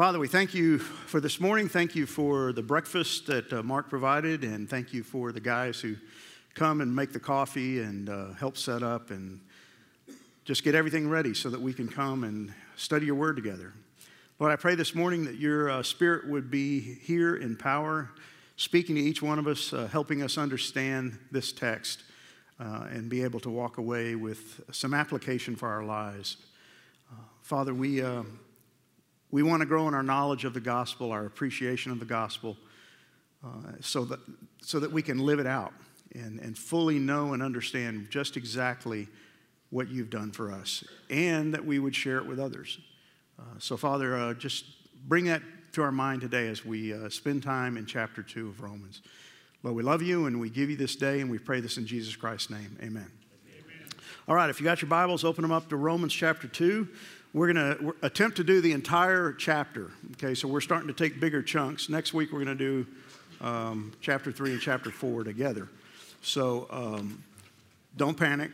Father, we thank you for this morning. Thank you for the breakfast that uh, Mark provided, and thank you for the guys who come and make the coffee and uh, help set up and just get everything ready so that we can come and study your word together. Lord, I pray this morning that your uh, spirit would be here in power, speaking to each one of us, uh, helping us understand this text uh, and be able to walk away with some application for our lives. Uh, Father, we we want to grow in our knowledge of the gospel, our appreciation of the gospel, uh, so, that, so that we can live it out and, and fully know and understand just exactly what you've done for us, and that we would share it with others. Uh, so, Father, uh, just bring that to our mind today as we uh, spend time in chapter 2 of Romans. Lord, we love you and we give you this day, and we pray this in Jesus Christ's name. Amen. Amen. All right, if you got your Bibles, open them up to Romans chapter 2. We're going to attempt to do the entire chapter. Okay, so we're starting to take bigger chunks. Next week, we're going to do um, chapter 3 and chapter 4 together. So um, don't panic,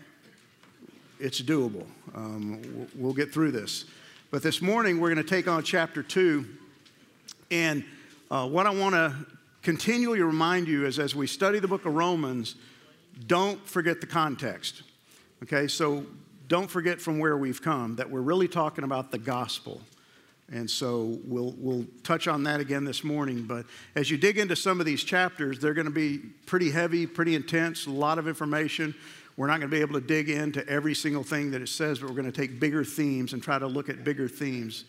it's doable. Um, we'll get through this. But this morning, we're going to take on chapter 2. And uh, what I want to continually remind you is as we study the book of Romans, don't forget the context. Okay, so don't forget from where we've come that we're really talking about the gospel. And so we'll, we'll touch on that again this morning. But as you dig into some of these chapters, they're going to be pretty heavy, pretty intense, a lot of information. We're not going to be able to dig into every single thing that it says, but we're going to take bigger themes and try to look at bigger themes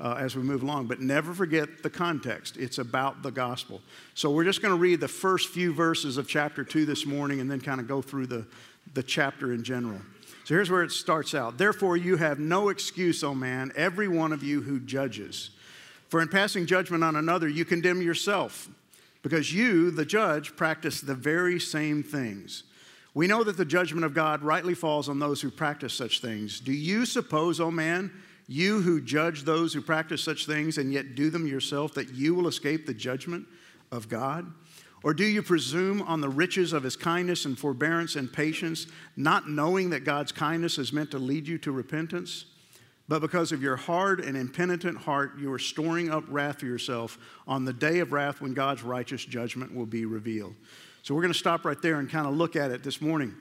uh, as we move along. But never forget the context. It's about the gospel. So we're just going to read the first few verses of chapter 2 this morning and then kind of go through the, the chapter in general. So here's where it starts out. Therefore, you have no excuse, O man, every one of you who judges. For in passing judgment on another, you condemn yourself, because you, the judge, practice the very same things. We know that the judgment of God rightly falls on those who practice such things. Do you suppose, O man, you who judge those who practice such things and yet do them yourself, that you will escape the judgment of God? Or do you presume on the riches of his kindness and forbearance and patience, not knowing that God's kindness is meant to lead you to repentance? But because of your hard and impenitent heart, you are storing up wrath for yourself on the day of wrath when God's righteous judgment will be revealed. So we're going to stop right there and kind of look at it this morning.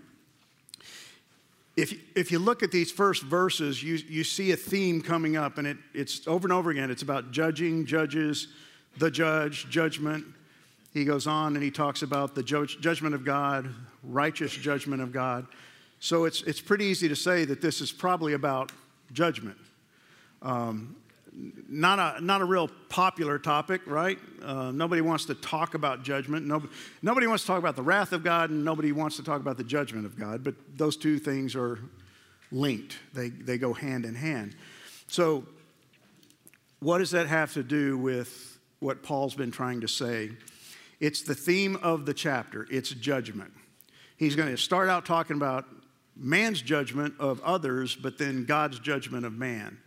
If, if you look at these first verses, you, you see a theme coming up, and it, it's over and over again. It's about judging, judges, the judge, judgment, he goes on and he talks about the judgment of God, righteous judgment of God. So it's, it's pretty easy to say that this is probably about judgment. Um, not, a, not a real popular topic, right? Uh, nobody wants to talk about judgment. Nobody, nobody wants to talk about the wrath of God, and nobody wants to talk about the judgment of God. But those two things are linked, they, they go hand in hand. So, what does that have to do with what Paul's been trying to say? It's the theme of the chapter, it's judgment. He's going to start out talking about man's judgment of others, but then God's judgment of man.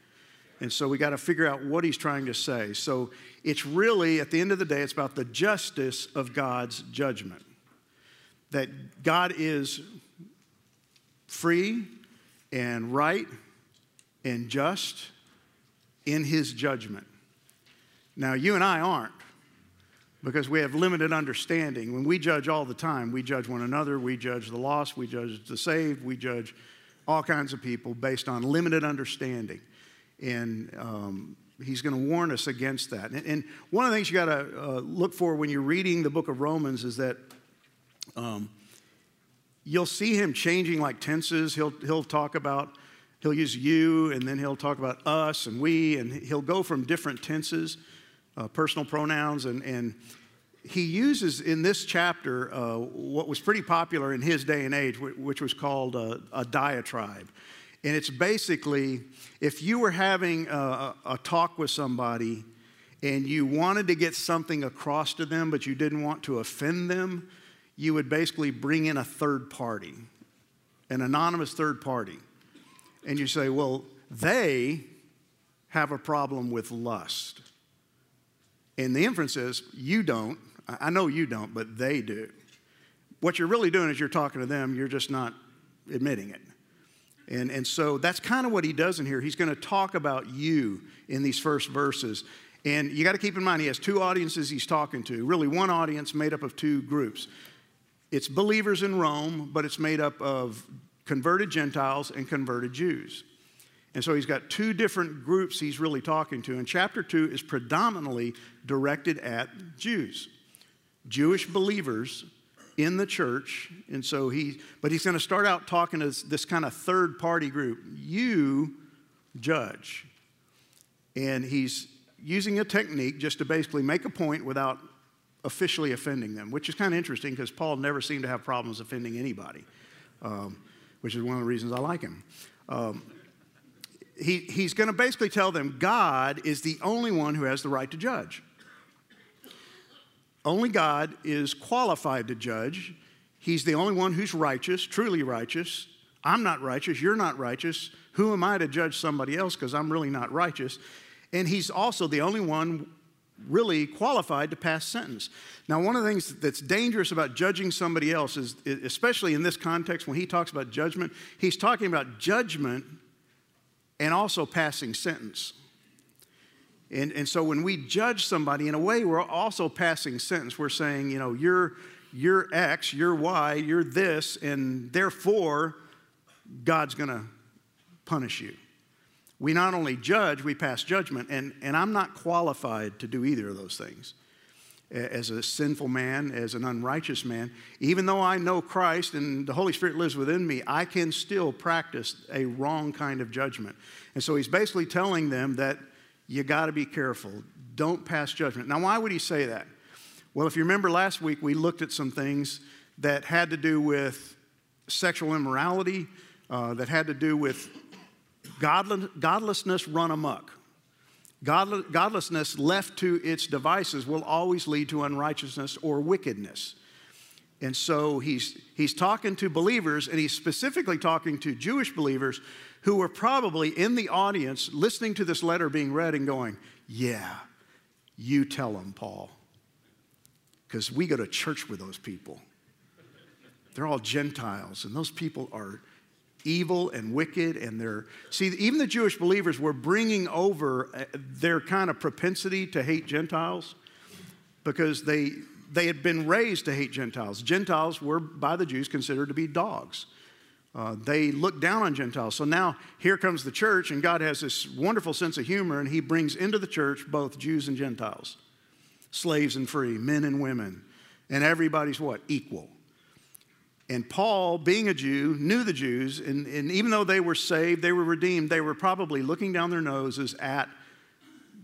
And so we got to figure out what he's trying to say. So it's really, at the end of the day, it's about the justice of God's judgment. That God is free and right and just in his judgment. Now, you and I aren't because we have limited understanding. When we judge all the time, we judge one another, we judge the lost, we judge the saved, we judge all kinds of people based on limited understanding. And um, he's going to warn us against that. And, and, one of the things you got to uh, look for when you're reading the book of Romans is that um, you'll see him changing like tenses. He'll, he'll talk about, he'll use you, and then he'll talk about us and we, and he'll go from different tenses uh, personal pronouns, and, and he uses in this chapter uh, what was pretty popular in his day and age, which was called a, a diatribe. And it's basically if you were having a, a, talk with somebody and you wanted to get something across to them, but you didn't want to offend them, you would basically bring in a third party, an anonymous third party. And you say, well, they have a problem with lust. And the inference is, you don't. I know you don't, but they do. What you're really doing is you're talking to them, you're just not admitting it. And, and so that's kind of what he does in here. He's going to talk about you in these first verses. And you got to keep in mind, he has two audiences he's talking to, really, one audience made up of two groups. It's believers in Rome, but it's made up of converted Gentiles and converted Jews. And so he's got two different groups he's really talking to. And chapter two is predominantly directed at Jews, Jewish believers in the church. And so he, but he's going to start out talking to this, this kind of third party group. You judge. And he's using a technique just to basically make a point without officially offending them, which is kind of interesting because Paul never seemed to have problems offending anybody, um, which is one of the reasons I like him. Um, he, he's going to basically tell them God is the only one who has the right to judge. Only God is qualified to judge. He's the only one who's righteous, truly righteous. I'm not righteous. You're not righteous. Who am I to judge somebody else because I'm really not righteous? And he's also the only one really qualified to pass sentence. Now, one of the things that's dangerous about judging somebody else is, especially in this context, when he talks about judgment, he's talking about judgment and also passing sentence. And, and so when we judge somebody, in a way, we're also passing sentence. We're saying, you know, you're, you're X, you're Y, you're this, and therefore, God's going to punish you. We not only judge, we pass judgment, and, and I'm not qualified to do either of those things as a sinful man, as an unrighteous man, even though I know Christ and the Holy Spirit lives within me, I can still practice a wrong kind of judgment. And so he's basically telling them that you got to be careful. Don't pass judgment. Now, why would he say that? Well, if you remember last week, we looked at some things that had to do with sexual immorality, uh, that had to do with godless, godlessness run amok. Godlessness left to its devices will always lead to unrighteousness or wickedness. And so he's, he's talking to believers, and he's specifically talking to Jewish believers who were probably in the audience listening to this letter being read and going, Yeah, you tell them, Paul. Because we go to church with those people. They're all Gentiles, and those people are evil and wicked and they're see even the jewish believers were bringing over uh, their kind of propensity to hate gentiles because they they had been raised to hate gentiles. Gentiles were by the jews considered to be dogs. Uh, they looked down on gentiles. So now here comes the church and god has this wonderful sense of humor and he brings into the church both jews and gentiles slaves and free men and women and everybody's what? Equal and Paul, being a Jew, knew the Jews, and, and, even though they were saved, they were redeemed, they were probably looking down their noses at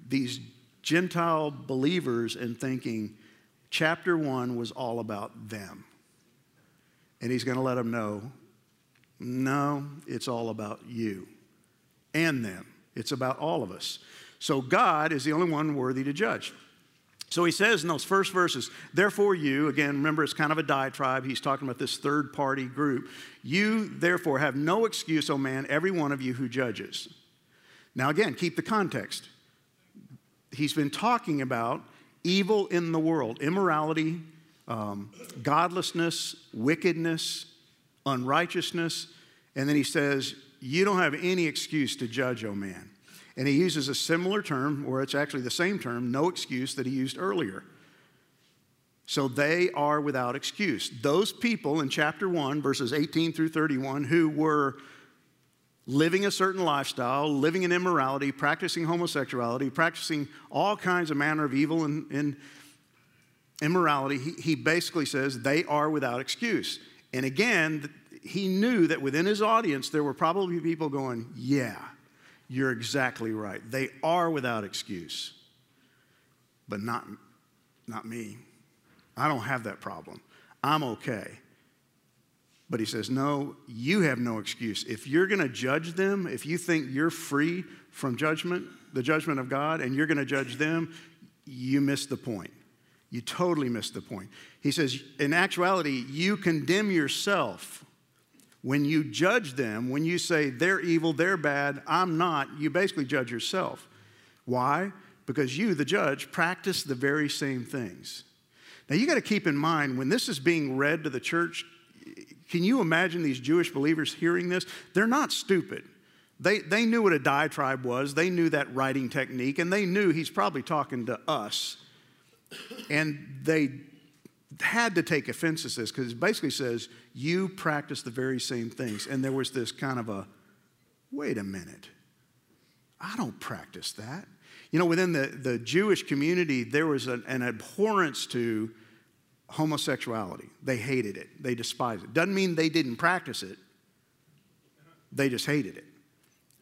these Gentile believers and thinking, chapter one was all about them. And he's going to let them know, no, it's all about you and them. It's about all of us. So God is the only one worthy to judge. So he says in those first verses, therefore you, again, remember it's kind of a diatribe. He's talking about this third party group. You, therefore, have no excuse, O man, every one of you who judges. Now, again, keep the context. He's been talking about evil in the world, immorality, um, godlessness, wickedness, unrighteousness. And then he says, You don't have any excuse to judge, O man. And he uses a similar term, or it's actually the same term, no excuse, that he used earlier. So they are without excuse. Those people in chapter 1, verses 18 through 31, who were living a certain lifestyle, living in immorality, practicing homosexuality, practicing all kinds of manner of evil and, and immorality, he, he basically says they are without excuse. And again, he knew that within his audience there were probably people going, Yeah, you're exactly right. They are without excuse, but not, not me. I don't have that problem. I'm okay. But he says, No, you have no excuse. If you're going to judge them, if you think you're free from judgment, the judgment of God, and you're going to judge them, you miss the point. You totally miss the point. He says, In actuality, you condemn yourself when you judge them, when you say they're evil, they're bad, I'm not, you basically judge yourself. Why? Because you, the judge, practice the very same things. Now you got to keep in mind when this is being read to the church, can you imagine these Jewish believers hearing this? They're not stupid. They, they knew what a diatribe was, they knew that writing technique, and they knew he's probably talking to us. And they had to take offense to this because it basically says, You practice the very same things. And there was this kind of a, wait a minute, I don't practice that. You know, within the, the Jewish community, there was an, an abhorrence to homosexuality. They hated it, they despised it. Doesn't mean they didn't practice it, they just hated it.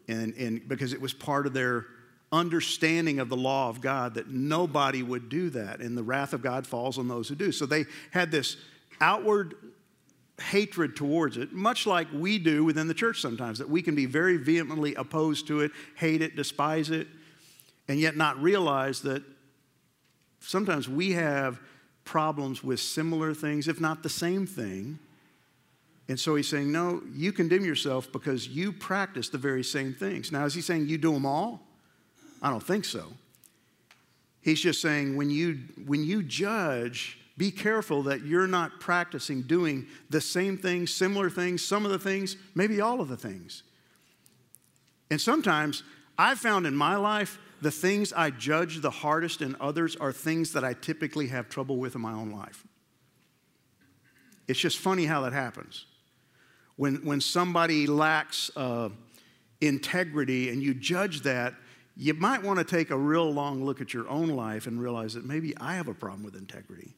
And, and because it was part of their understanding of the law of God that nobody would do that, and the wrath of God falls on those who do. So they had this outward hatred towards it, much like we do within the church sometimes, that we can be very vehemently opposed to it, hate it, despise it, and yet not realize that sometimes we have problems with similar things, if not the same thing. And so he's saying, No, you condemn yourself because you practice the very same things. Now, is he saying you do them all? I don't think so. He's just saying when you, when you judge, be careful that you're not practicing doing the same things, similar things, some of the things, maybe all of the things. And sometimes I've found in my life the things I judge the hardest in others are things that I typically have trouble with in my own life. It's just funny how that happens. When, when somebody lacks uh, integrity and you judge that, you might want to take a real long look at your own life and realize that maybe I have a problem with integrity.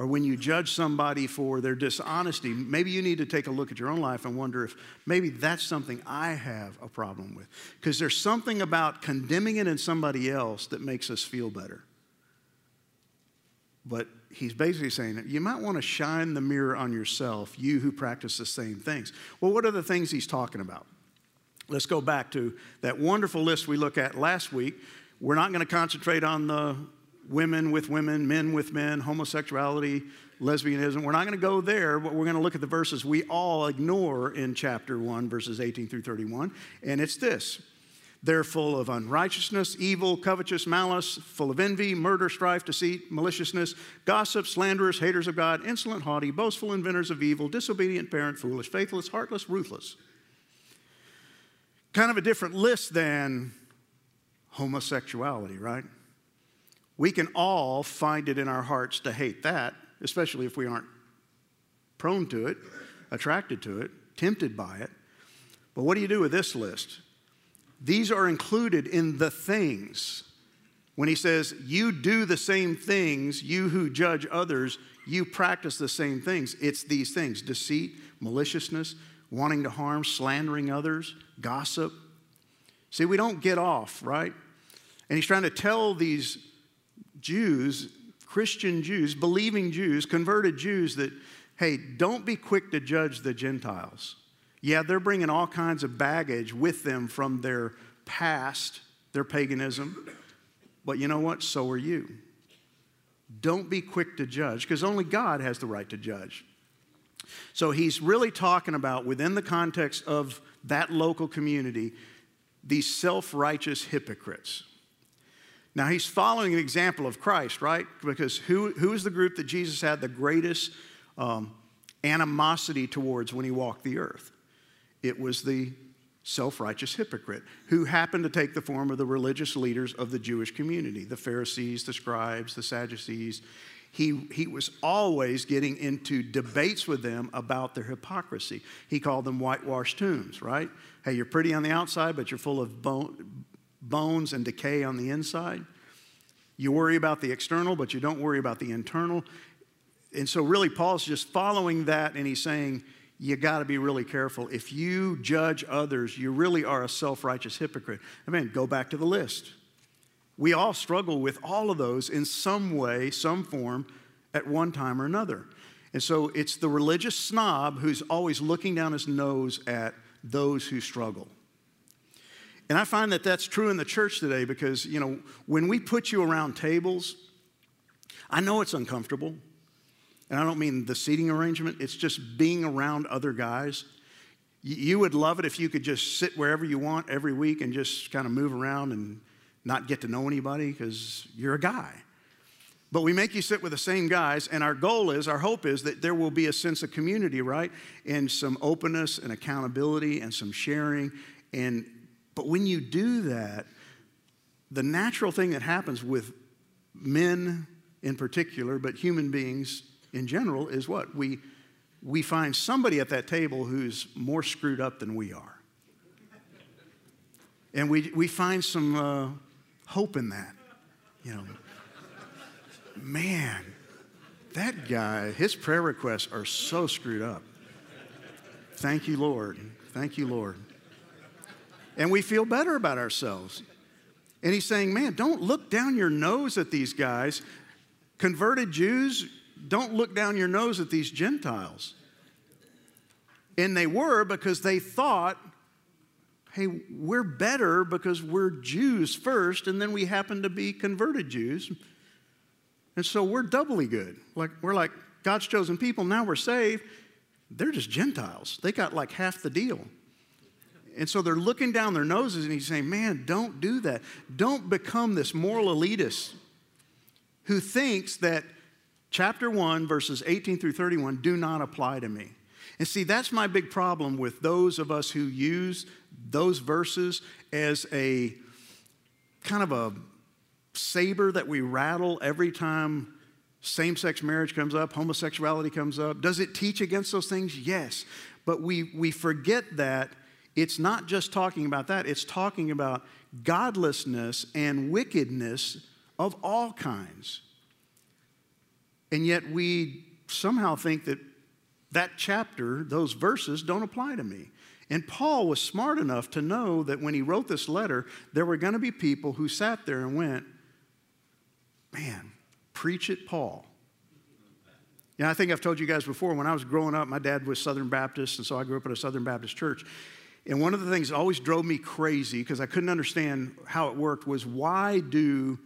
Or when you judge somebody for their dishonesty, maybe you need to take a look at your own life and wonder if maybe that's something I have a problem with. Because there's something about condemning it in somebody else that makes us feel better. But he's basically saying you might want to shine the mirror on yourself, you who practice the same things. Well, what are the things he's talking about? Let's go back to that wonderful list we looked at last week. We're not going to concentrate on the women with women, men with men, homosexuality, lesbianism. We're not going to go there, but we're going to look at the verses we all ignore in chapter 1, verses 18 through 31. And it's this They're full of unrighteousness, evil, covetous, malice, full of envy, murder, strife, deceit, maliciousness, gossip, slanderers, haters of God, insolent, haughty, boastful, inventors of evil, disobedient parent, foolish, faithless, heartless, ruthless kind of a different list than homosexuality, right? We can all find it in our hearts to hate that, especially if we aren't prone to it, attracted to it, tempted by it. But what do you do with this list? These are included in the things. When he says, You do the same things, you who judge others, you practice the same things. It's these things deceit, maliciousness, wanting to harm, slandering others, gossip. See, we don't get off, right? And he's trying to tell these Jews, Christian Jews, believing Jews, converted Jews, that, hey, don't be quick to judge the Gentiles. Yeah, they're bringing all kinds of baggage with them from their past, their paganism. But you know what? So are you. Don't be quick to judge, because only God has the right to judge. So he's really talking about, within the context of that local community, these self righteous hypocrites. Now he's following an example of Christ, right? Because who, who is the group that Jesus had the greatest um, animosity towards when he walked the earth? It was the self righteous hypocrite who happened to take the form of the religious leaders of the Jewish community the Pharisees, the scribes, the Sadducees he, he was always getting into debates with them about their hypocrisy. He called them whitewashed tombs, right? Hey, you're pretty on the outside, but you're full of bone, bones and decay on the inside. You worry about the external, but you don't worry about the internal. And so, really, Paul's just following that, and he's saying, you got to be really careful. If you judge others, you really are a self righteous hypocrite. I mean, go back to the list. We all struggle with all of those in some way, some form, at one time or another. And so it's the religious snob who's always looking down his nose at those who struggle. And I find that that's true in the church today because, you know, when we put you around tables, I know it's uncomfortable. And I don't mean the seating arrangement, it's just being around other guys. You would love it if you could just sit wherever you want every week and just kind of move around and not get to know anybody because you're a guy. But we make you sit with the same guys, and our goal is, our hope is that there will be a sense of community, right? And some openness and accountability and some sharing. And but when you do that, the natural thing that happens with men in particular, but human beings in general, is what? We, we find somebody at that table who's more screwed up than we are. And we, we find some uh, hope in that. You know, man, that guy, his prayer requests are so screwed up. Thank you, Lord. Thank you, Lord. And we feel better about ourselves. And he's saying, man, don't look down your nose at these guys. Converted Jews, don't look down your nose at these Gentiles. And they were because they thought, hey, we're better because we're Jews first, and then we happen to be converted Jews. And so we're doubly good. Like we're like God's chosen people, now we're saved. They're just Gentiles. They got like half the deal. And so they're looking down their noses and he's saying, Man, don't do that. Don't become this moral elitist who thinks that chapter 1, verses 18 through 31 do not apply to me. And see, that's my big problem with those of us who use those verses as a kind of a saber that we rattle every time same sex marriage comes up, homosexuality comes up. Does it teach against those things? Yes. But we, we forget that it's not just talking about that, it's talking about godlessness and wickedness of all kinds. And yet we somehow think that that chapter, those verses, don't apply to me. And Paul was smart enough to know that when he wrote this letter, there were going to be people who sat there and went, Man, preach it, Paul. Yeah, I think I've told you guys before, when I was growing up, my dad was Southern Baptist, and so I grew up in a Southern Baptist church. And one of the things that always drove me crazy because I couldn't understand how it worked was why do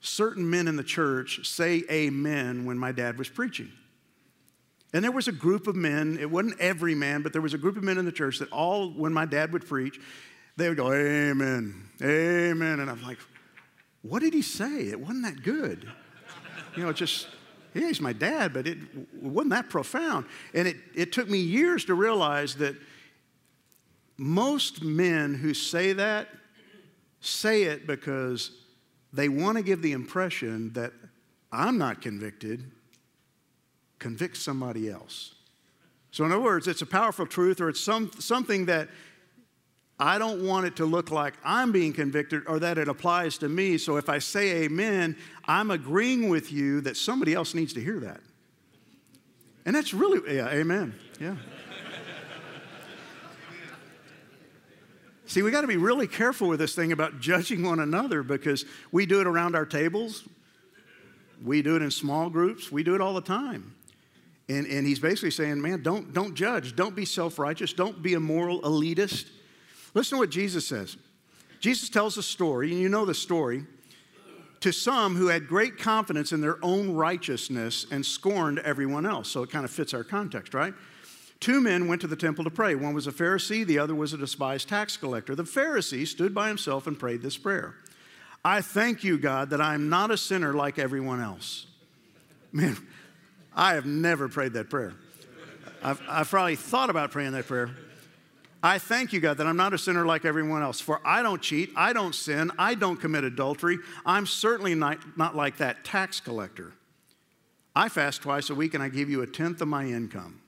certain men in the church say amen when my dad was preaching? And there was a group of men, it wasn't every man, but there was a group of men in the church that all, when my dad would preach, they would go, Amen, Amen. And I'm like, what did he say? It wasn't that good. You know, just, yeah, he's my dad, but it wasn't that profound. And it, it took me years to realize that most men who say that say it because they want to give the impression that I'm not convicted, convict somebody else. So, in other words, it's a powerful truth or it's some, something that I don't want it to look like I'm being convicted or that it applies to me. So, if I say amen, I'm agreeing with you that somebody else needs to hear that. And that's really, yeah, amen. Yeah. See, we got to be really careful with this thing about judging one another because we do it around our tables, we do it in small groups, we do it all the time. And, and he's basically saying, man, don't, don't judge, don't be self righteous, don't be a moral elitist. Listen to what Jesus says. Jesus tells a story, and you know the story, to some who had great confidence in their own righteousness and scorned everyone else. So it kind of fits our context, right? Two men went to the temple to pray. One was a Pharisee, the other was a despised tax collector. The Pharisee stood by himself and prayed this prayer I thank you, God, that I'm not a sinner like everyone else. Man, I have never prayed that prayer. I've, I've probably thought about praying that prayer. I thank you, God, that I'm not a sinner like everyone else. For I don't cheat, I don't sin, I don't commit adultery. I'm certainly not, not like that tax collector. I fast twice a week and I give you a tenth of my income.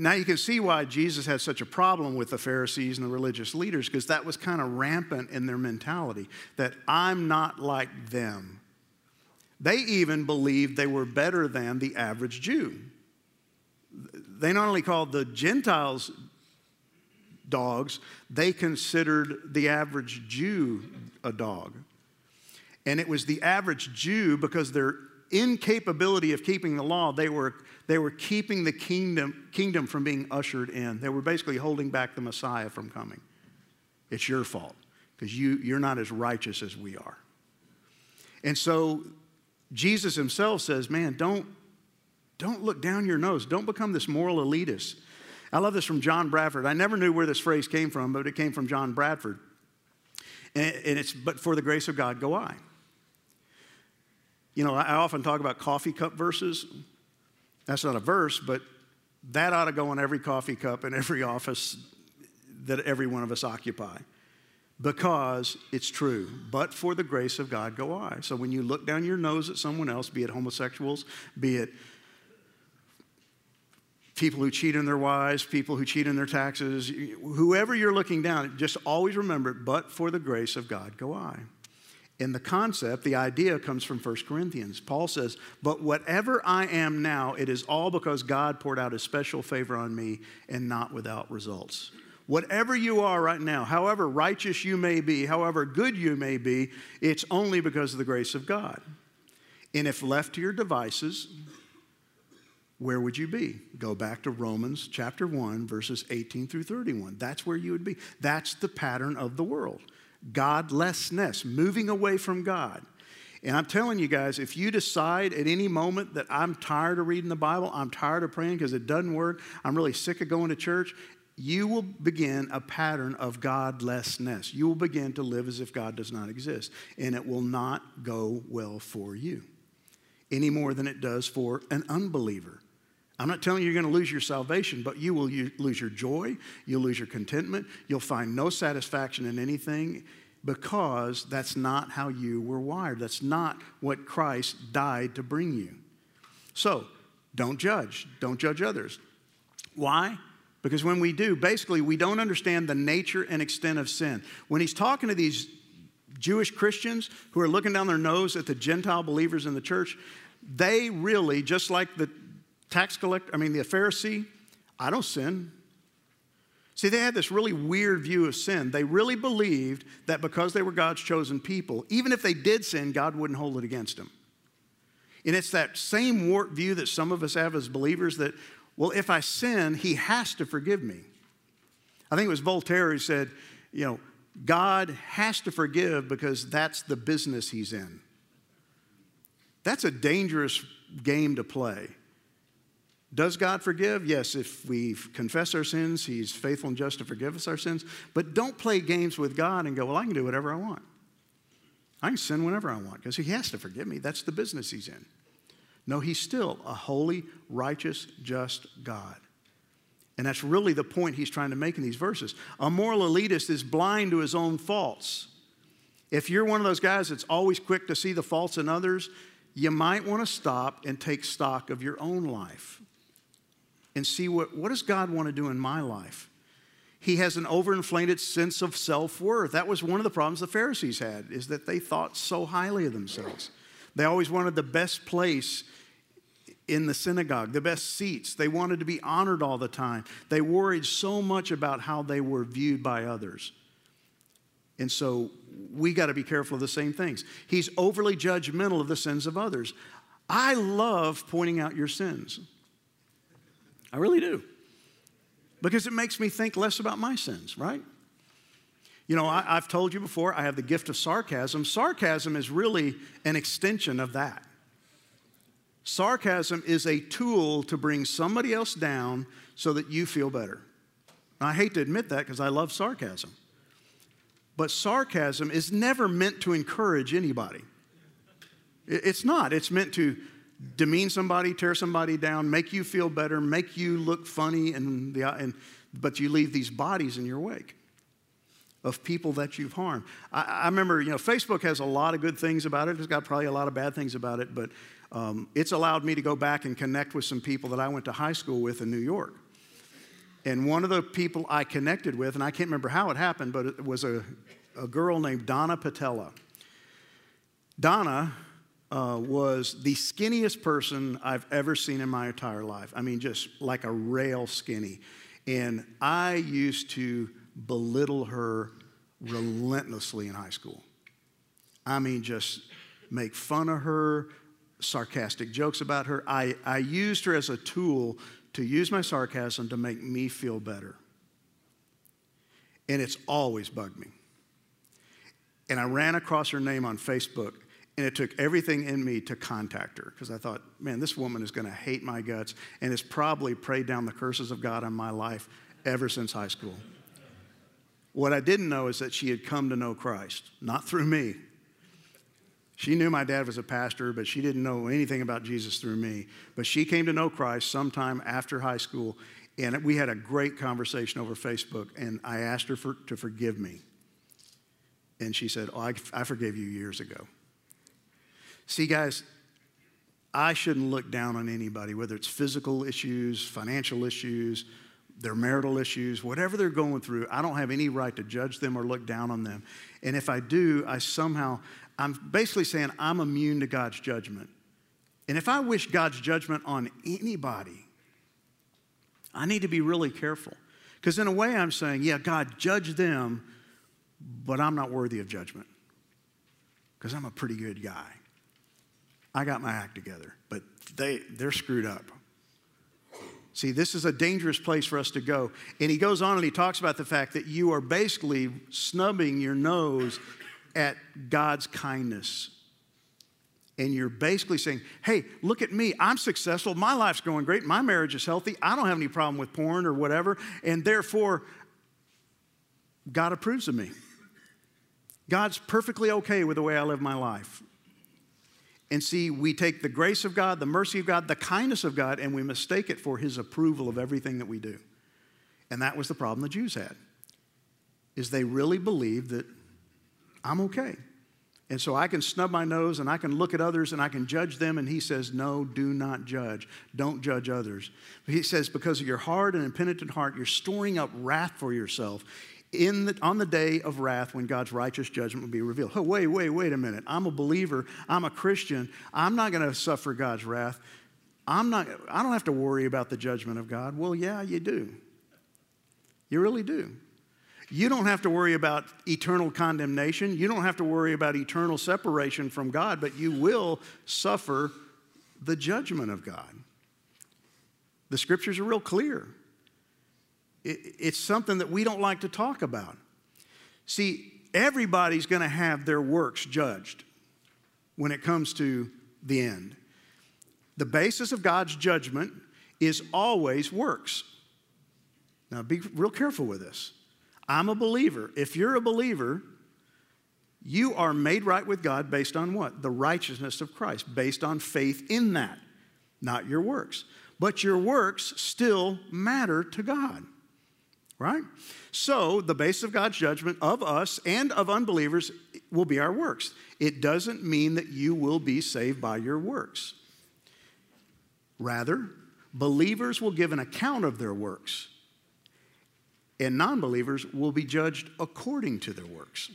Now you can see why Jesus had such a problem with the Pharisees and the religious leaders, because that was kind of rampant in their mentality that I'm not like them. They even believed they were better than the average Jew. They not only called the Gentiles dogs, they considered the average Jew a dog. And it was the average Jew, because their incapability of keeping the law, they were they were keeping the kingdom, kingdom from being ushered in. They were basically holding back the Messiah from coming. It's your fault because you, you're not as righteous as we are. And so Jesus himself says, man, don't, don't look down your nose. Don't become this moral elitist. I love this from John Bradford. I never knew where this phrase came from, but it came from John Bradford. And, and it's, but for the grace of God go I. You know, I often talk about coffee cup verses. That's not a verse, but that ought to go on every coffee cup in every office. that every one of us occupy because it's true. But for the grace of God go I. So when you look down your nose at someone else, be it homosexuals, be it people who cheat on their wives, people who cheat on their taxes, whoever you're looking down, just always remember, but for the grace of God go I. And the concept, the idea comes from 1 Corinthians. Paul says, But whatever I am now, it is all because God poured out his special favor on me and not without results. Whatever you are right now, however righteous you may be, however good you may be, it's only because of the grace of God. And if left to your devices, where would you be? Go back to Romans chapter 1, verses 18 through 31. That's where you would be. That's the pattern of the world godlessness, moving away from God. And I'm telling you guys, if you decide at any moment that I'm tired of reading the Bible, I'm tired of praying because it doesn't work, I'm really sick of going to church, you will begin a pattern of godlessness. You will begin to live as if God does not exist, and it will not go well for you any more than it does for an unbeliever. I'm not telling you you're going to lose your salvation, but you will lose your joy, you'll lose your contentment, you'll find no satisfaction in anything because that's not how you were wired. That's not what Christ died to bring you. So, don't judge. Don't judge others. Why? Because when we do, basically, we don't understand the nature and extent of sin. When he's talking to these Jewish Christians who are looking down their nose at the Gentile believers in the church, they really, just like the tax collector, I mean, the Pharisee, I don't sin. See, they had this really weird view of sin. They really believed that because they were God's chosen people, even if they did sin, God wouldn't hold it against them. And it's that same warped view that some of us have as believers that, well, if I sin, He has to forgive me. I think it was Voltaire who said, you know, God has to forgive because that's the business He's in. That's a dangerous game to play. Does God forgive? Yes, if we confess our sins, He's faithful and just to forgive us our sins. But don't play games with God and go, well, I can do whatever I want. I can sin whenever I want because He has to forgive me. That's the business He's in. No, He's still a holy, righteous, just God. And that's really the point He's trying to make in these verses. A moral elitist is blind to his own faults. If you're one of those guys that's always quick to see the faults in others, you might want to stop and take stock of your own life and see what, what does God want to do in my life? He has an overinflated sense of self-worth. That was one of the problems the Pharisees had, is that they thought so highly of themselves. They always wanted the best place in the synagogue, the best seats. They wanted to be honored all the time. They worried so much about how they were viewed by others. And so we got to be careful of the same things. He's overly judgmental of the sins of others. I love pointing out your sins. I really do. Because it makes me think less about my sins, right? You know, I, have told you before, I have the gift of sarcasm. Sarcasm is really an extension of that. Sarcasm is a tool to bring somebody else down so that you feel better. I hate to admit that because I love sarcasm. But sarcasm is never meant to encourage anybody. It's not. It's meant to demean somebody, tear somebody down, make you feel better, make you look funny, and, the, and, but you leave these bodies in your wake of people that you've harmed. I, I, remember, you know, Facebook has a lot of good things about it. It's got probably a lot of bad things about it, but um, it's allowed me to go back and connect with some people that I went to high school with in New York. And one of the people I connected with, and I can't remember how it happened, but it was a, a girl named Donna Patella. Donna uh, was the skinniest person I've ever seen in my entire life. I mean, just like a rail skinny. And I used to belittle her relentlessly in high school. I mean, just make fun of her, sarcastic jokes about her. I, I used her as a tool to use my sarcasm to make me feel better. And it's always bugged me. And I ran across her name on Facebook and it took everything in me to contact her because I thought, man, this woman is going to hate my guts and has probably prayed down the curses of God on my life ever since high school. What I didn't know is that she had come to know Christ, not through me. She knew my dad was a pastor, but she didn't know anything about Jesus through me. But she came to know Christ sometime after high school, And we had a great conversation over Facebook, and I asked her for, to forgive me. And she said, Oh, I, I forgave you years ago. See, guys, I shouldn't look down on anybody, whether it's physical issues, financial issues, their marital issues, whatever they're going through. I don't have any right to judge them or look down on them. And if I do, I somehow, I'm basically saying I'm immune to God's judgment. And if I wish God's judgment on anybody, I need to be really careful. Because in a way, I'm saying, yeah, God, judge them, but I'm not worthy of judgment. Because I'm a pretty good guy. I got my act together, but they, they're screwed up. See, this is a dangerous place for us to go. And he goes on and he talks about the fact that you are basically snubbing your nose at God's kindness. And you're basically saying, hey, look at me. I'm successful. My life's going great. My marriage is healthy. I don't have any problem with porn or whatever. And therefore, God approves of me. God's perfectly okay with the way I live my life. And see, we take the grace of God, the mercy of God, the kindness of God, and we mistake it for his approval of everything that we do. And that was the problem the Jews had. Is they really believed that I'm okay. And so I can snub my nose and I can look at others and I can judge them. And he says, No, do not judge. Don't judge others. But he says, Because of your hard and impenitent heart, you're storing up wrath for yourself in the, on the day of wrath when God's righteous judgment will be revealed. Oh, wait, wait, wait a minute. I'm a believer. I'm a Christian. I'm not going to suffer God's wrath. I'm not, I don't have to worry about the judgment of God. Well, yeah, you do. You really do. You don't have to worry about eternal condemnation. You don't have to worry about eternal separation from God, but you will suffer the judgment of God. The scriptures are real clear it's something that we don't like to talk about. See, everybody's going to have their works judged when it comes to the end. The basis of God's judgment is always works. Now, be real careful with this. I'm a believer. If you're a believer, you are made right with God based on what? The righteousness of Christ, based on faith in that, not your works. But your works still matter to God right? So, the base of God's judgment of us and of unbelievers will be our works. It doesn't mean that you will be saved by your works. Rather, believers will give an account of their works, and non believers will be judged according to their works.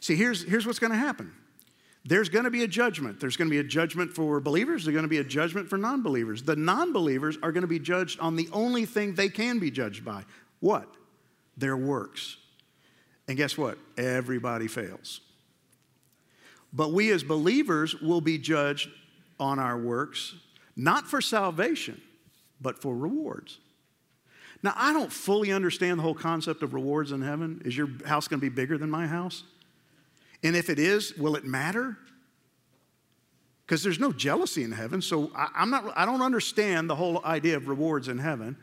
See, here's, here's what's going to happen there's going to be a judgment. There's going to be a judgment for believers. There's going to be a judgment for non believers. The non believers are going to be judged on the only thing they can be judged by what? Their works. And guess what? Everybody fails. But we as believers will be judged on our works, not for salvation, but for rewards. Now, I don't fully understand the whole concept of rewards in heaven. Is your house going to be bigger than my house? And if it is, will it matter? Because there's no jealousy in heaven, so I, I'm not, I don't understand the whole idea of rewards in heaven.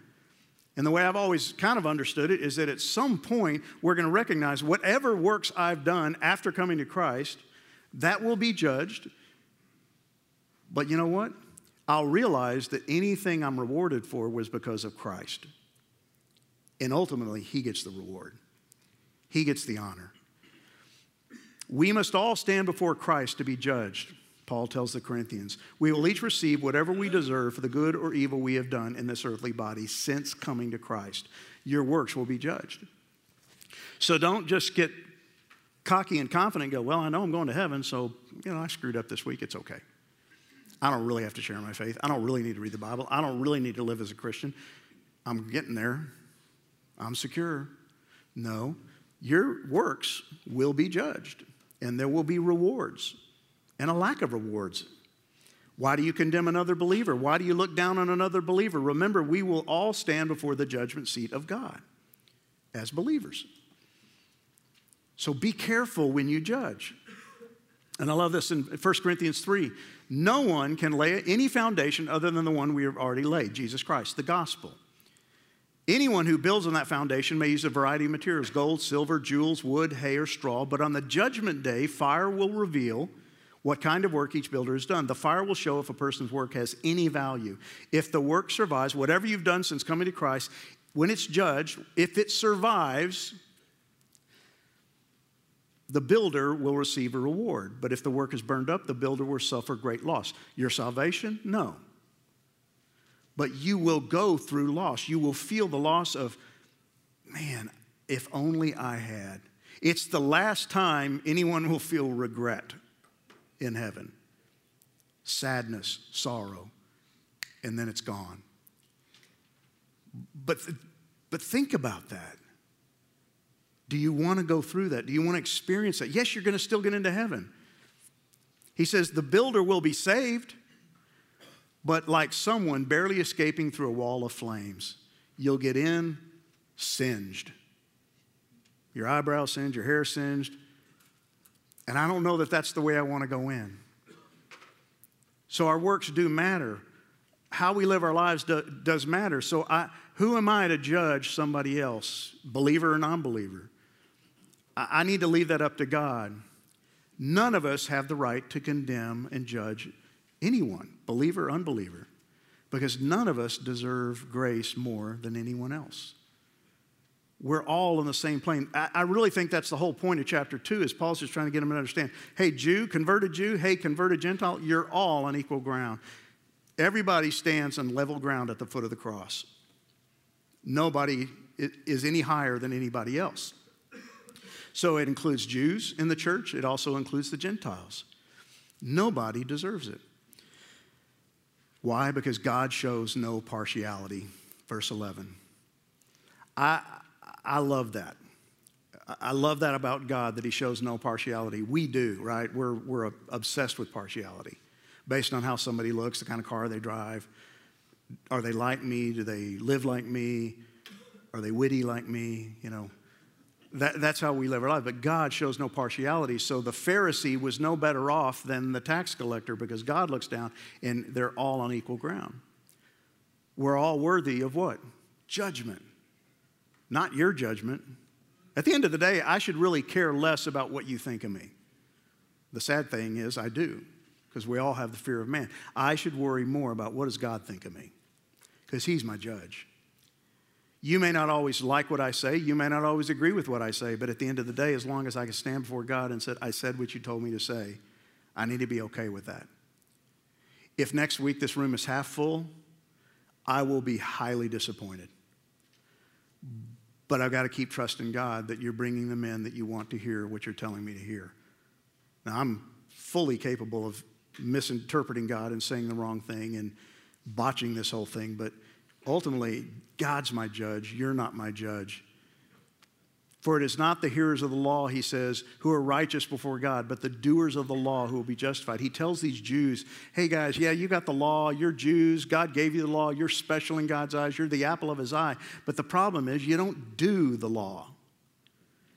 And the way I've always kind of understood it is that at some point we're going to recognize whatever works I've done after coming to Christ, that will be judged. But you know what? I'll realize that anything I'm rewarded for was because of Christ. And ultimately, He gets the reward, He gets the honor. We must all stand before Christ to be judged, Paul tells the Corinthians. We will each receive whatever we deserve for the good or evil we have done in this earthly body since coming to Christ. Your works will be judged. So don't just get cocky and confident and go, Well, I know I'm going to heaven, so, you know, I screwed up this week. It's okay. I don't really have to share my faith. I don't really need to read the Bible. I don't really need to live as a Christian. I'm getting there. I'm secure. No, your works will be judged and there will be rewards and a lack of rewards. Why do you condemn another believer? Why do you look down on another believer? Remember, we will all stand before the judgment seat of God as believers. So be careful when you judge. And I love this in 1 Corinthians 3. No one can lay any foundation other than the one we have already laid, Jesus Christ, the gospel. Anyone who builds on that foundation may use a variety of materials gold, silver, jewels, wood, hay, or straw. But on the judgment day, fire will reveal what kind of work each builder has done. The fire will show if a person's work has any value. If the work survives, whatever you've done since coming to Christ, when it's judged, if it survives, the builder will receive a reward. But if the work is burned up, the builder will suffer great loss. Your salvation? No. But you will go through loss. You will feel the loss of, man, if only I had. It's the last time anyone will feel regret in heaven sadness, sorrow, and then it's gone. But, but think about that. Do you want to go through that? Do you want to experience that? Yes, you're going to still get into heaven. He says the builder will be saved, but like someone barely escaping through a wall of flames, you'll get in singed. Your eyebrows singed, your hair singed. And I don't know that that's the way I want to go in. So our works do matter. How we live our lives do, does matter. So I, who am I to judge somebody else, believer or non believer? I, I need to leave that up to God. None of us have the right to condemn and judge anyone, believer unbeliever, because none of us deserve grace more than anyone else we're all on the same plane. I, I, really think that's the whole point of chapter two is Paul's just trying to get them to understand, hey, Jew, converted Jew, hey, converted Gentile, you're all on equal ground. Everybody stands on level ground at the foot of the cross. Nobody is any higher than anybody else. So it includes Jews in the church, it also includes the Gentiles. Nobody deserves it. Why? Because God shows no partiality. Verse 11. I, I love that. I love that about God that He shows no partiality. We do, right? We're, we're obsessed with partiality based on how somebody looks, the kind of car they drive. Are they like me? Do they live like me? Are they witty like me? You know, that, that's how we live our life. But God shows no partiality. So the Pharisee was no better off than the tax collector because God looks down and they're all on equal ground. We're all worthy of what? Judgment not your judgment. At the end of the day, I should really care less about what you think of me. The sad thing is, I do, because we all have the fear of man. I should worry more about what does God think of me, because He's my judge. You may not always like what I say, you may not always agree with what I say, but at the end of the day, as long as I can stand before God and say, I said what you told me to say, I need to be okay with that. If next week this room is half full, I will be highly disappointed. But I've got to keep trusting God that you're bringing them in that you want to hear what you're telling me to hear. Now, I'm fully capable of misinterpreting God and saying the wrong thing and botching this whole thing, but ultimately, God's my judge. You're not my judge. For it is not the hearers of the law, he says, who are righteous before God, but the doers of the law who will be justified. He tells these Jews, hey guys, yeah, you got the law, you're Jews, God gave you the law, you're special in God's eyes, you're the apple of his eye. But the problem is, you don't do the law.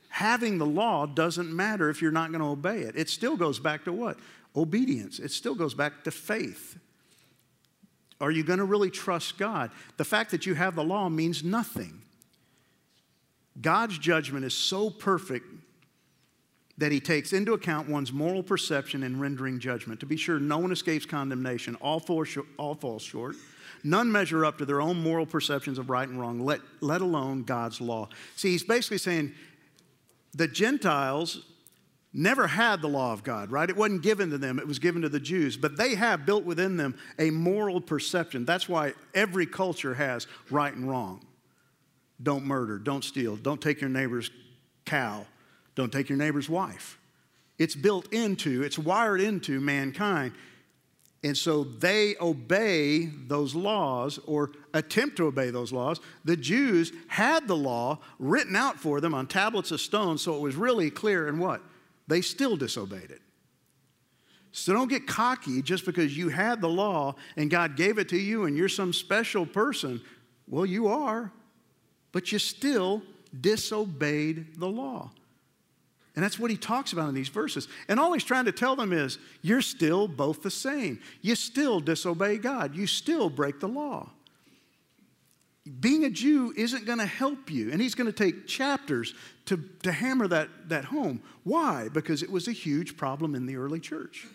Having the law doesn't matter if you're not going to obey it. It still goes back to what? Obedience. It still goes back to faith. Are you going to really trust God? The fact that you have the law means nothing. God's judgment is so perfect that he takes into account one's moral perception in rendering judgment. To be sure, no one escapes condemnation, all fall, short, all fall short. None measure up to their own moral perceptions of right and wrong, let, let alone God's law. See, he's basically saying the Gentiles never had the law of God, right? It wasn't given to them, it was given to the Jews. But they have built within them a moral perception. That's why every culture has right and wrong. Don't murder, don't steal, don't take your neighbor's cow, don't take your neighbor's wife. It's built into, it's wired into mankind. And so they obey those laws or attempt to obey those laws. The Jews had the law written out for them on tablets of stone, so it was really clear and what? They still disobeyed it. So don't get cocky just because you had the law and God gave it to you and you're some special person. Well, you are but you still disobeyed the law. And that's what he talks about in these verses. And all he's trying to tell them is you're still both the same. You still disobey God, you still break the law. Being a Jew isn't going to help you. And he's going to take chapters to, to hammer that, that home. Why? Because it was a huge problem in the early church.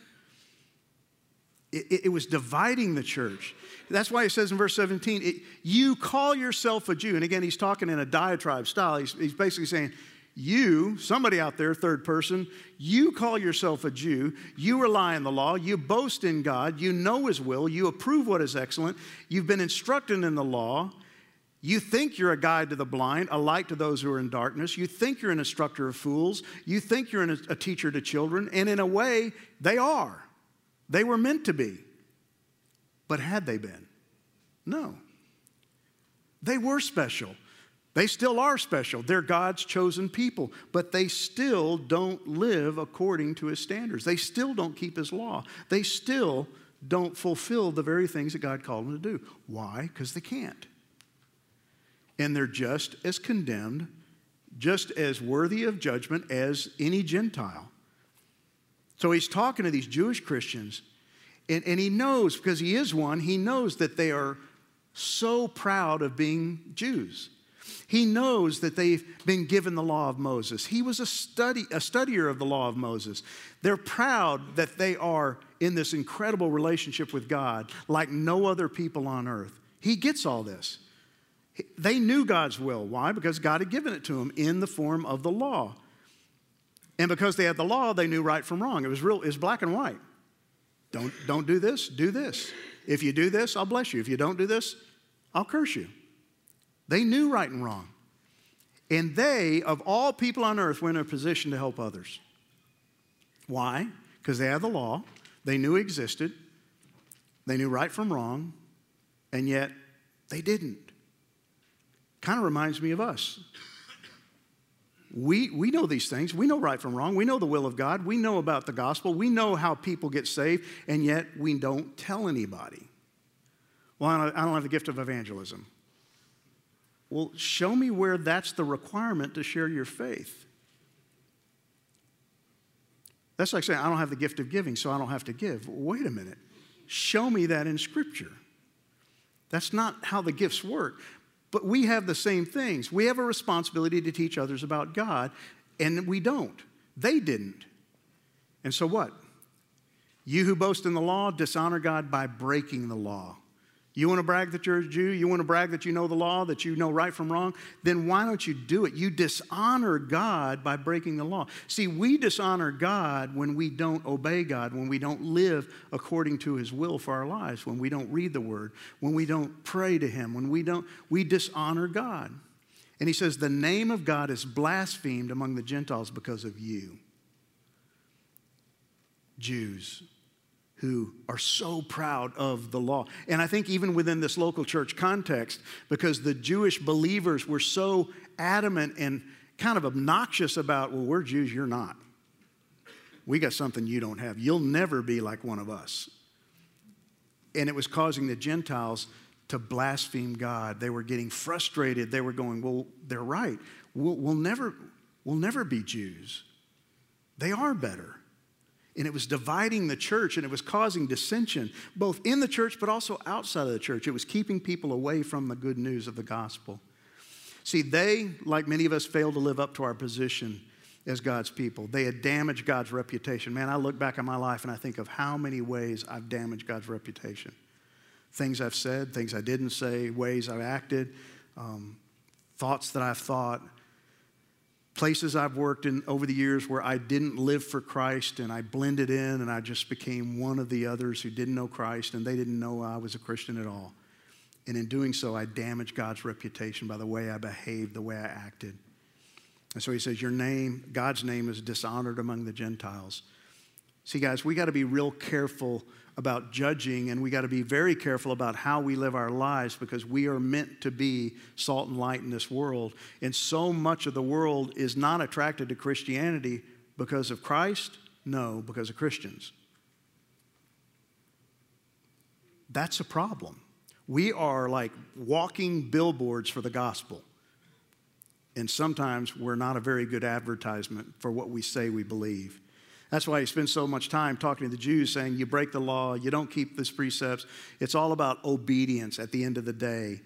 It, it, was dividing the church. That's why he says in verse 17, it, You call yourself a Jew. And again, he's talking in a diatribe style. He's, he's basically saying, You, somebody out there, third person, you call yourself a Jew. You rely on the law. You boast in God. You know his will. You approve what is excellent. You've been instructed in the law. You think you're a guide to the blind, a light to those who are in darkness. You think you're an instructor of fools. You think you're a teacher to children. And in a way, they are. They were meant to be. But had they been? No. They were special. They still are special. They're God's chosen people, but they still don't live according to his standards. They still don't keep his law. They still don't fulfill the very things that God called them to do. Why? Because they can't and they're just as condemned, just as worthy of judgment as any Gentile. So he's talking to these Jewish Christians, and, and he knows, because he is one, he knows that they are so proud of being Jews. He knows that they've been given the law of Moses. He was a study a studier of the law of Moses. They're proud that they are in this incredible relationship with God like no other people on earth. He gets all this. They knew God's will. Why? Because God had given it to them in the form of the law. And because they had the law, they knew right from wrong. It was real, it was black and white. Don't, don't do this, do this. If you do this, I'll bless you. If you don't do this, I'll curse you. They knew right and wrong. And they, of all people on earth, were in a position to help others. Why? Because they had the law, they knew existed, they knew right from wrong, and yet they didn't. Kind of reminds me of us. We, we know these things. We know right from wrong. We know the will of God. We know about the gospel. We know how people get saved, and yet we don't tell anybody. Well, I don't have the gift of evangelism. Well, show me where that's the requirement to share your faith. That's like saying, I don't have the gift of giving, so I don't have to give. Wait a minute. Show me that in Scripture. That's not how the gifts work. But we have the same things. We have a responsibility to teach others about God, and we don't. They didn't. And so what? You who boast in the law dishonor God by breaking the law. You want to brag that you're a Jew? You want to brag that you know the law, that you know right from wrong? Then why don't you do it? You dishonor God by breaking the law. See, we dishonor God when we don't obey God, when we don't live according to his will for our lives, when we don't read the word, when we don't pray to him, when we don't we dishonor God. And he says the name of God is blasphemed among the Gentiles because of you. Jews, who are so proud of the law. And I think even within this local church context, because the Jewish believers were so adamant and kind of obnoxious about, well, we're Jews, you're not. We got something you don't have. You'll never be like one of us. And it was causing the Gentiles to blaspheme God. They were getting frustrated. They were going, well, they're right. We'll, we'll never, we'll never be Jews. They are better and it was dividing the church and it was causing dissension both in the church but also outside of the church. It was keeping people away from the good news of the gospel. See, they, like many of us, failed to live up to our position as God's people. They had damaged God's reputation. Man, I look back on my life and I think of how many ways I've damaged God's reputation. Things I've said, things I didn't say, ways I've acted, um, thoughts that I've thought places I've worked in over the years where I didn't live for Christ and I blended in and I just became one of the others who didn't know Christ and they didn't know I was a Christian at all. And in doing so, I damaged God's reputation by the way I behaved, the way I acted. And so he says, Your name, God's name, is dishonored among the Gentiles. See, guys, we got to be real careful about judging, and we got to be very careful about how we live our lives because we are meant to be salt and light in this world. And so much of the world is not attracted to Christianity because of Christ, no, because of Christians. That's a problem. We are like walking billboards for the gospel. And sometimes we're not a very good advertisement for what we say we believe. That's why he spends so much time talking to the Jews, saying, You break the law, you don't keep these precepts. It's all about obedience at the end of the day.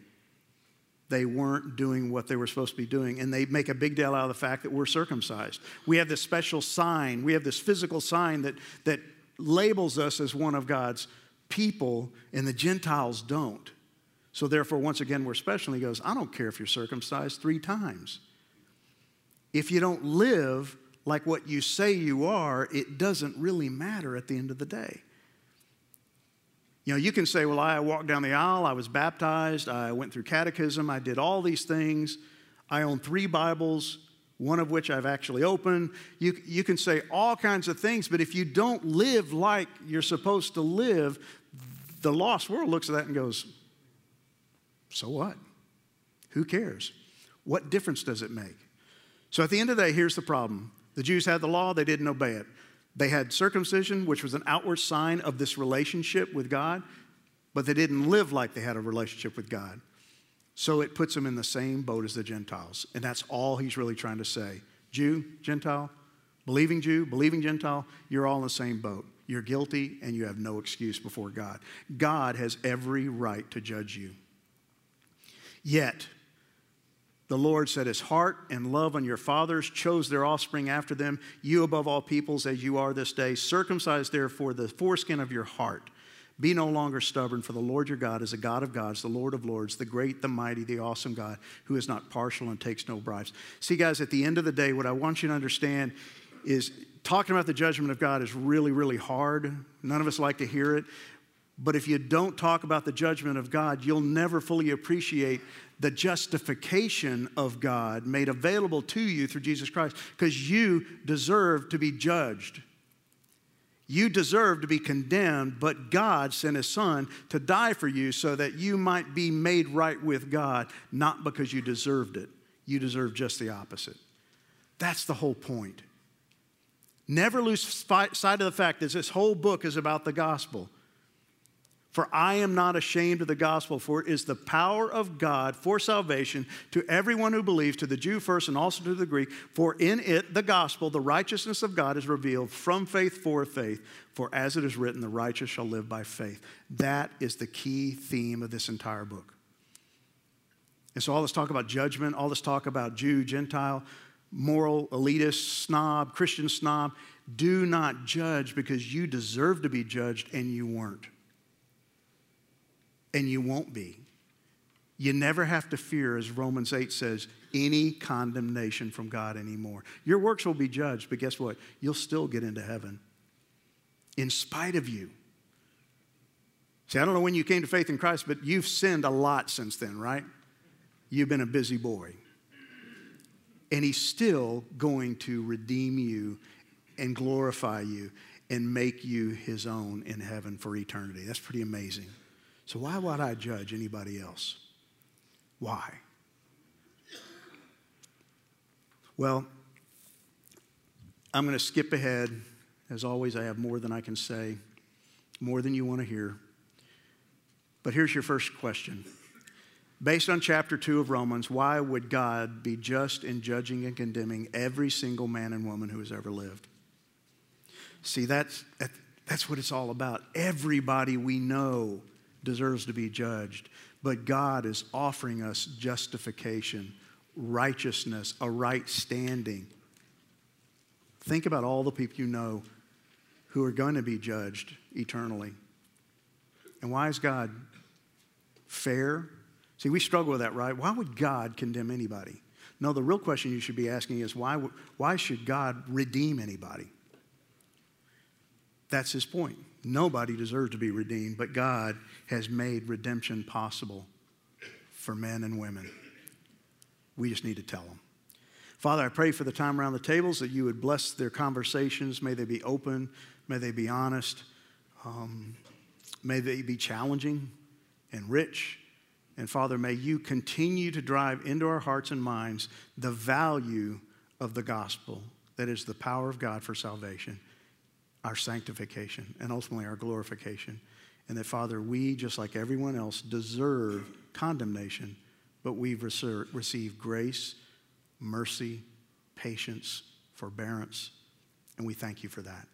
They weren't doing what they were supposed to be doing, and they make a big deal out of the fact that we're circumcised. We have this special sign, we have this physical sign that, that labels us as one of God's people and the Gentiles don't. So therefore, once again, we're special. And He goes, I don't care if you're circumcised three times. If you don't live like what you say you are, it doesn't really matter at the end of the day. You know, you can say, well, I walked down the aisle, I was baptized, I went through catechism, I did all these things, I own three Bibles, one of which I've actually opened. You, you can say all kinds of things, but if you don't live like you're supposed to live, the lost world looks at that and goes, so what? Who cares? What difference does it make? So at the end of the day, here's the problem the Jews had the law, they didn't obey it. They had circumcision, which was an outward sign of this relationship with God, but they didn't live like they had a relationship with God. So it puts them in the same boat as the Gentiles. And that's all he's really trying to say. Jew, Gentile, believing Jew, believing Gentile, you're all in the same boat. You're guilty and you have no excuse before God. God has every right to judge you. Yet, the Lord set his heart and love on your fathers, chose their offspring after them, you above all peoples as you are this day. Circumcise therefore the foreskin of your heart. Be no longer stubborn, for the Lord your God is a God of gods, the Lord of lords, the great, the mighty, the awesome God, who is not partial and takes no bribes. See, guys, at the end of the day, what I want you to understand is talking about the judgment of God is really, really hard. None of us like to hear it. But if you don't talk about the judgment of God, you'll never fully appreciate the justification of God made available to you through Jesus Christ because you deserve to be judged. You deserve to be condemned, but God sent His Son to die for you so that you might be made right with God, not because you deserved it. You deserve just the opposite. That's the whole point. Never lose sight of the fact that this whole book is about the gospel. For I am not ashamed of the gospel, for it is the power of God for salvation to everyone who believes, to the Jew first and also to the Greek. For in it, the gospel, the righteousness of God is revealed from faith for faith. For as it is written, the righteous shall live by faith. That is the key theme of this entire book. And so, all this talk about judgment, all this talk about Jew, Gentile, moral, elitist, snob, Christian snob, do not judge because you deserve to be judged and you weren't and you won't be. You never have to fear, as Romans 8 says, any condemnation from God anymore. Your works will be judged, but guess what? You'll still get into heaven in spite of you. See, I don't know when you came to faith in Christ, but you've sinned a lot since then, right? You've been a busy boy. And He's still going to redeem you and glorify you and make you His own in heaven for eternity. That's pretty amazing. So, why would I judge anybody else? Why? Well, I'm going to skip ahead. As always, I have more than I can say, more than you want to hear. But here's your first question. Based on chapter 2 of Romans, why would God be just in judging and condemning every single man and woman who has ever lived? See, that's, that's what it's all about. Everybody we know deserves to be judged. But God is offering us justification, righteousness, a right standing. Think about all the people you know who are going to be judged eternally. And why is God fair? See, we struggle with that, right? Why would God condemn anybody? No, the real question you should be asking is why, why should God redeem anybody? That's his point. Nobody deserves to be redeemed, but God has made redemption possible for men and women. We just need to tell them. Father, I pray for the time around the tables that you would bless their conversations. May they be open, may they be honest, um, may they be challenging and rich. And Father, may you continue to drive into our hearts and minds the value of the gospel that is the power of God for salvation our sanctification, and ultimately our glorification. And that, Father, we, just like everyone else, deserve condemnation, but we've received grace, mercy, patience, forbearance, and we thank you for that.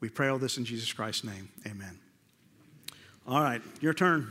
We pray all this in Jesus Christ's name. Amen. All right, your turn.